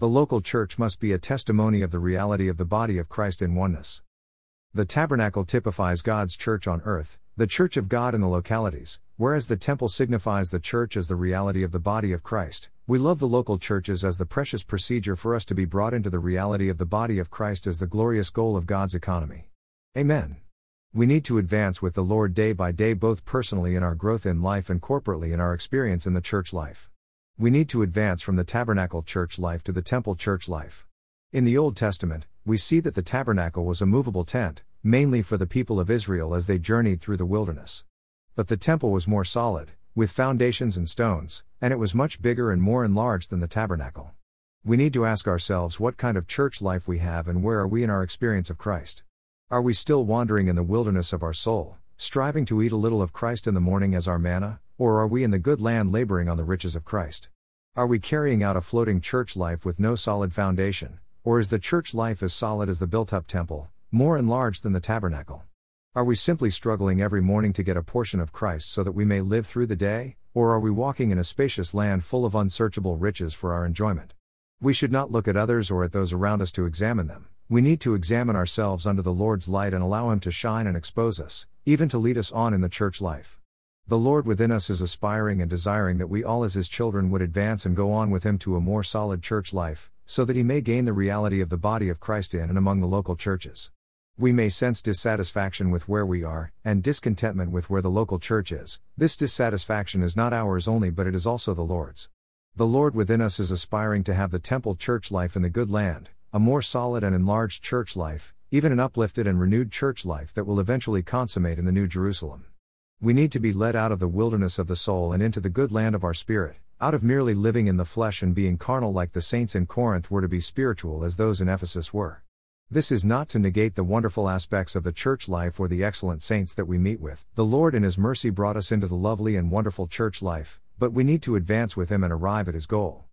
The local church must be a testimony of the reality of the body of Christ in oneness. The tabernacle typifies God's church on earth, the church of God in the localities, whereas the temple signifies the church as the reality of the body of Christ. We love the local churches as the precious procedure for us to be brought into the reality of the body of Christ as the glorious goal of God's economy. Amen. We need to advance with the Lord day by day, both personally in our growth in life and corporately in our experience in the church life. We need to advance from the tabernacle church life to the temple church life. In the Old Testament, we see that the tabernacle was a movable tent, mainly for the people of Israel as they journeyed through the wilderness. But the temple was more solid, with foundations and stones, and it was much bigger and more enlarged than the tabernacle. We need to ask ourselves what kind of church life we have and where are we in our experience of Christ. Are we still wandering in the wilderness of our soul, striving to eat a little of Christ in the morning as our manna, or are we in the good land laboring on the riches of Christ? Are we carrying out a floating church life with no solid foundation, or is the church life as solid as the built up temple, more enlarged than the tabernacle? Are we simply struggling every morning to get a portion of Christ so that we may live through the day, or are we walking in a spacious land full of unsearchable riches for our enjoyment? We should not look at others or at those around us to examine them. We need to examine ourselves under the Lord's light and allow Him to shine and expose us, even to lead us on in the church life. The Lord within us is aspiring and desiring that we all as His children would advance and go on with Him to a more solid church life, so that He may gain the reality of the body of Christ in and among the local churches. We may sense dissatisfaction with where we are, and discontentment with where the local church is. This dissatisfaction is not ours only, but it is also the Lord's. The Lord within us is aspiring to have the temple church life in the good land, a more solid and enlarged church life, even an uplifted and renewed church life that will eventually consummate in the New Jerusalem. We need to be led out of the wilderness of the soul and into the good land of our spirit, out of merely living in the flesh and being carnal like the saints in Corinth were to be spiritual as those in Ephesus were. This is not to negate the wonderful aspects of the church life or the excellent saints that we meet with. The Lord in His mercy brought us into the lovely and wonderful church life, but we need to advance with Him and arrive at His goal.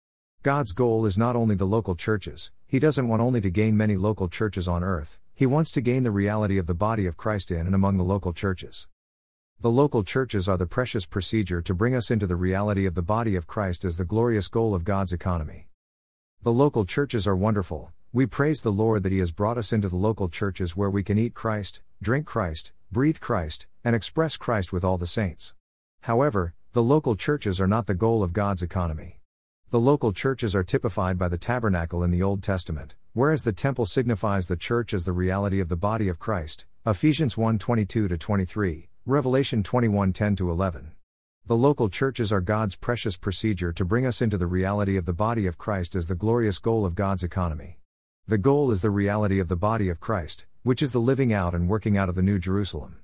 God's goal is not only the local churches, He doesn't want only to gain many local churches on earth, He wants to gain the reality of the body of Christ in and among the local churches. The local churches are the precious procedure to bring us into the reality of the body of Christ as the glorious goal of God's economy. The local churches are wonderful. We praise the Lord that He has brought us into the local churches where we can eat Christ, drink Christ, breathe Christ, and express Christ with all the saints. However, the local churches are not the goal of God's economy. The local churches are typified by the tabernacle in the Old Testament, whereas the temple signifies the church as the reality of the body of Christ. Ephesians 1 22 23. Revelation 21 10 11. The local churches are God's precious procedure to bring us into the reality of the body of Christ as the glorious goal of God's economy. The goal is the reality of the body of Christ, which is the living out and working out of the New Jerusalem.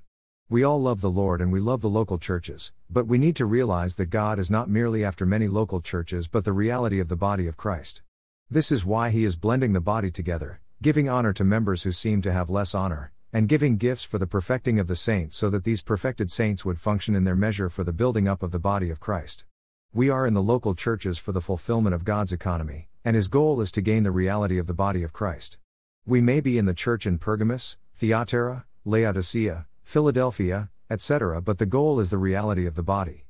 We all love the Lord and we love the local churches, but we need to realize that God is not merely after many local churches but the reality of the body of Christ. This is why He is blending the body together, giving honor to members who seem to have less honor, and giving gifts for the perfecting of the saints so that these perfected saints would function in their measure for the building up of the body of Christ. We are in the local churches for the fulfillment of God's economy, and his goal is to gain the reality of the body of Christ. We may be in the church in Pergamos, Thyatira, Laodicea, Philadelphia, etc., but the goal is the reality of the body.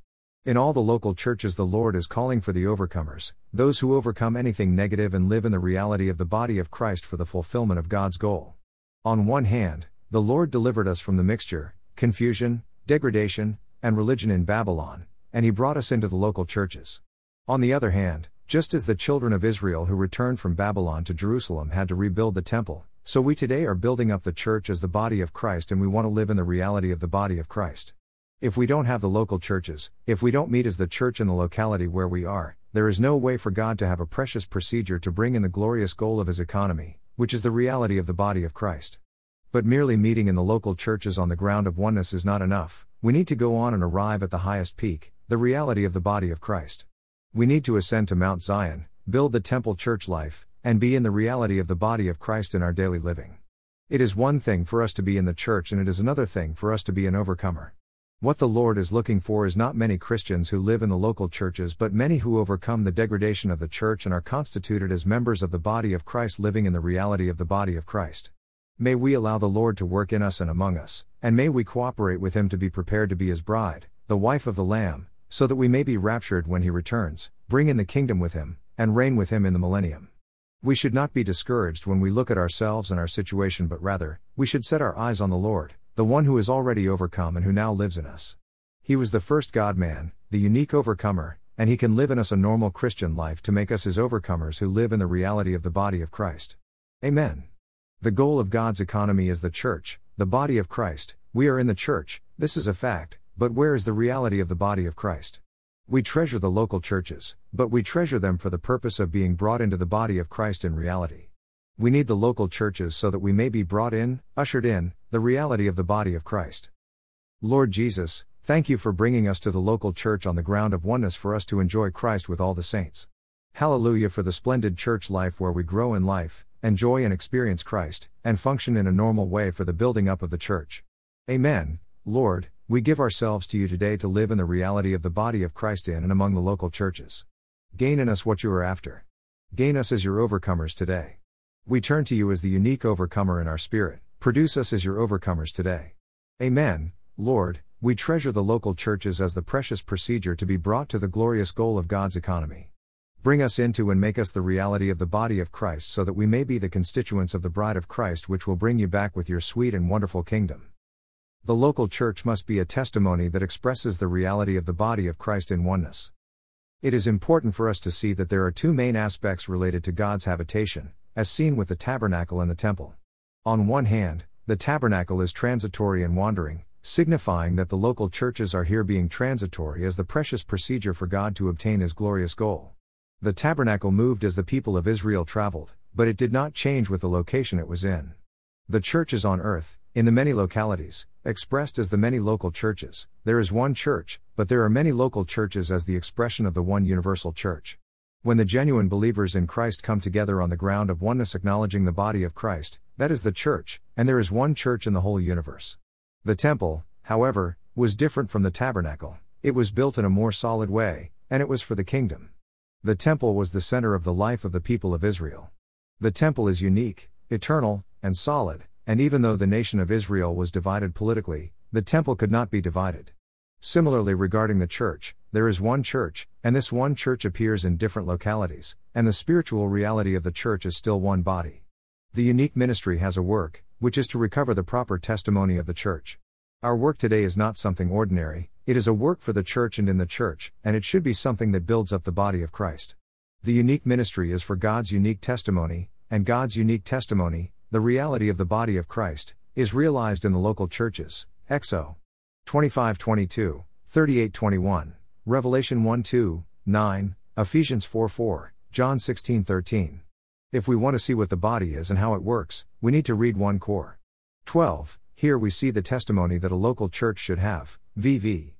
In all the local churches, the Lord is calling for the overcomers, those who overcome anything negative and live in the reality of the body of Christ for the fulfillment of God's goal. On one hand, the Lord delivered us from the mixture, confusion, degradation, and religion in Babylon, and He brought us into the local churches. On the other hand, just as the children of Israel who returned from Babylon to Jerusalem had to rebuild the temple, so we today are building up the church as the body of Christ and we want to live in the reality of the body of Christ. If we don't have the local churches, if we don't meet as the church in the locality where we are, there is no way for God to have a precious procedure to bring in the glorious goal of His economy, which is the reality of the body of Christ. But merely meeting in the local churches on the ground of oneness is not enough, we need to go on and arrive at the highest peak, the reality of the body of Christ. We need to ascend to Mount Zion, build the temple church life, and be in the reality of the body of Christ in our daily living. It is one thing for us to be in the church and it is another thing for us to be an overcomer. What the Lord is looking for is not many Christians who live in the local churches but many who overcome the degradation of the church and are constituted as members of the body of Christ living in the reality of the body of Christ. May we allow the Lord to work in us and among us, and may we cooperate with Him to be prepared to be His bride, the wife of the Lamb, so that we may be raptured when He returns, bring in the kingdom with Him, and reign with Him in the millennium. We should not be discouraged when we look at ourselves and our situation, but rather, we should set our eyes on the Lord, the one who is already overcome and who now lives in us. He was the first God man, the unique overcomer, and he can live in us a normal Christian life to make us his overcomers who live in the reality of the body of Christ. Amen. The goal of God's economy is the church, the body of Christ. We are in the church, this is a fact, but where is the reality of the body of Christ? We treasure the local churches, but we treasure them for the purpose of being brought into the body of Christ in reality. We need the local churches so that we may be brought in, ushered in, the reality of the body of Christ. Lord Jesus, thank you for bringing us to the local church on the ground of oneness for us to enjoy Christ with all the saints. Hallelujah for the splendid church life where we grow in life, enjoy and experience Christ, and function in a normal way for the building up of the church. Amen. Lord, we give ourselves to you today to live in the reality of the body of Christ in and among the local churches. Gain in us what you are after. Gain us as your overcomers today. We turn to you as the unique overcomer in our spirit. Produce us as your overcomers today. Amen, Lord, we treasure the local churches as the precious procedure to be brought to the glorious goal of God's economy. Bring us into and make us the reality of the body of Christ so that we may be the constituents of the bride of Christ, which will bring you back with your sweet and wonderful kingdom. The local church must be a testimony that expresses the reality of the body of Christ in oneness. It is important for us to see that there are two main aspects related to God's habitation as seen with the tabernacle and the temple. On one hand, the tabernacle is transitory and wandering, signifying that the local churches are here being transitory as the precious procedure for God to obtain his glorious goal. The tabernacle moved as the people of Israel traveled, but it did not change with the location it was in. The church is on earth, in the many localities, expressed as the many local churches. There is one church, but there are many local churches as the expression of the one universal church. When the genuine believers in Christ come together on the ground of oneness, acknowledging the body of Christ, that is the church, and there is one church in the whole universe. The temple, however, was different from the tabernacle, it was built in a more solid way, and it was for the kingdom. The temple was the center of the life of the people of Israel. The temple is unique, eternal, and solid, and even though the nation of Israel was divided politically, the temple could not be divided. Similarly, regarding the church, there is one church, and this one church appears in different localities, and the spiritual reality of the church is still one body. The unique ministry has a work, which is to recover the proper testimony of the church. Our work today is not something ordinary, it is a work for the church and in the church, and it should be something that builds up the body of Christ. The unique ministry is for God's unique testimony, and God's unique testimony, the reality of the body of Christ, is realized in the local churches. Exo 25 22, 38 21, Revelation 1 2, 9, Ephesians 4 4, John 16 13. If we want to see what the body is and how it works, we need to read 1 Cor. 12. Here we see the testimony that a local church should have. VV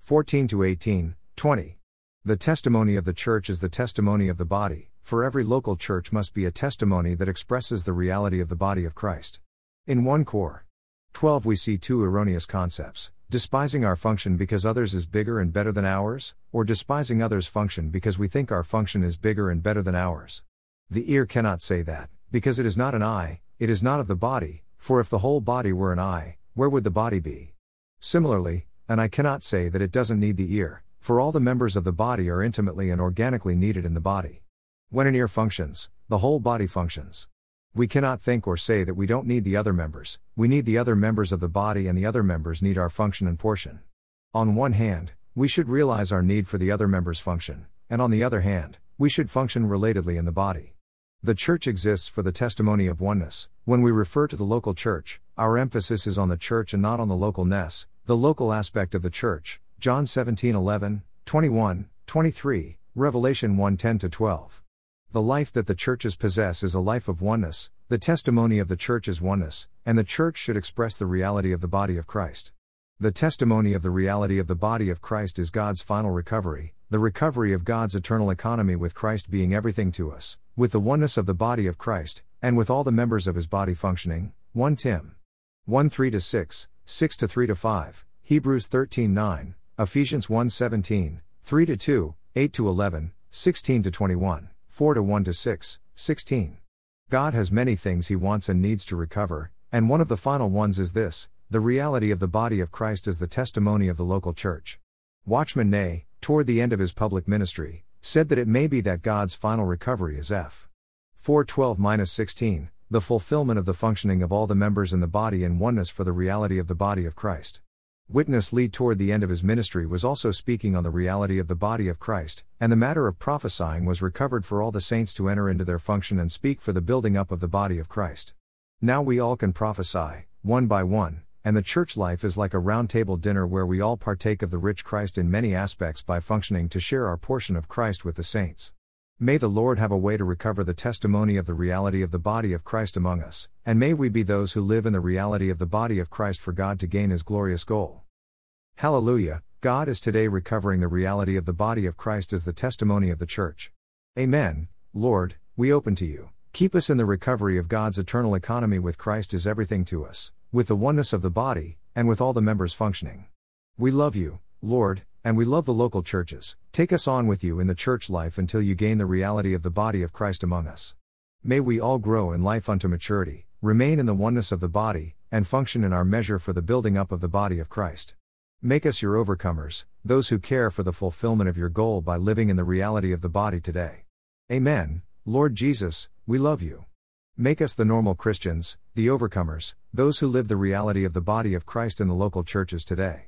14 to 18, 20. The testimony of the church is the testimony of the body, for every local church must be a testimony that expresses the reality of the body of Christ. In 1 Cor. 12 we see two erroneous concepts despising our function because others is bigger and better than ours, or despising others' function because we think our function is bigger and better than ours. The ear cannot say that, because it is not an eye, it is not of the body, for if the whole body were an eye, where would the body be? Similarly, an eye cannot say that it doesn't need the ear, for all the members of the body are intimately and organically needed in the body. When an ear functions, the whole body functions. We cannot think or say that we don't need the other members, we need the other members of the body and the other members need our function and portion. On one hand, we should realize our need for the other members' function, and on the other hand, we should function relatedly in the body. The church exists for the testimony of oneness. When we refer to the local church, our emphasis is on the church and not on the localness, the local aspect of the church. John 17 11, 21, 23, Revelation 1 10 12. The life that the churches possess is a life of oneness, the testimony of the church is oneness, and the church should express the reality of the body of Christ. The testimony of the reality of the body of Christ is God's final recovery, the recovery of God's eternal economy with Christ being everything to us, with the oneness of the body of Christ, and with all the members of his body functioning. 1 Tim 1 3 to 6, 6 to 3 to 5, Hebrews 13 9, Ephesians 1 17, 3 to 2, 8 to 11, 16 to 21. 4 to 1 to 6, 16. God has many things he wants and needs to recover, and one of the final ones is this the reality of the body of Christ as the testimony of the local church. Watchman Nee, toward the end of his public ministry, said that it may be that God's final recovery is Eph. 412 16, the fulfillment of the functioning of all the members in the body in oneness for the reality of the body of Christ. Witness Lee, toward the end of his ministry, was also speaking on the reality of the body of Christ, and the matter of prophesying was recovered for all the saints to enter into their function and speak for the building up of the body of Christ. Now we all can prophesy, one by one, and the church life is like a round table dinner where we all partake of the rich Christ in many aspects by functioning to share our portion of Christ with the saints. May the Lord have a way to recover the testimony of the reality of the body of Christ among us, and may we be those who live in the reality of the body of Christ for God to gain his glorious goal. Hallelujah, God is today recovering the reality of the body of Christ as the testimony of the church. Amen, Lord, we open to you. Keep us in the recovery of God's eternal economy with Christ is everything to us, with the oneness of the body, and with all the members functioning. We love you, Lord, and we love the local churches. Take us on with you in the church life until you gain the reality of the body of Christ among us. May we all grow in life unto maturity, remain in the oneness of the body, and function in our measure for the building up of the body of Christ. Make us your overcomers, those who care for the fulfillment of your goal by living in the reality of the body today. Amen. Lord Jesus, we love you. Make us the normal Christians, the overcomers, those who live the reality of the body of Christ in the local churches today.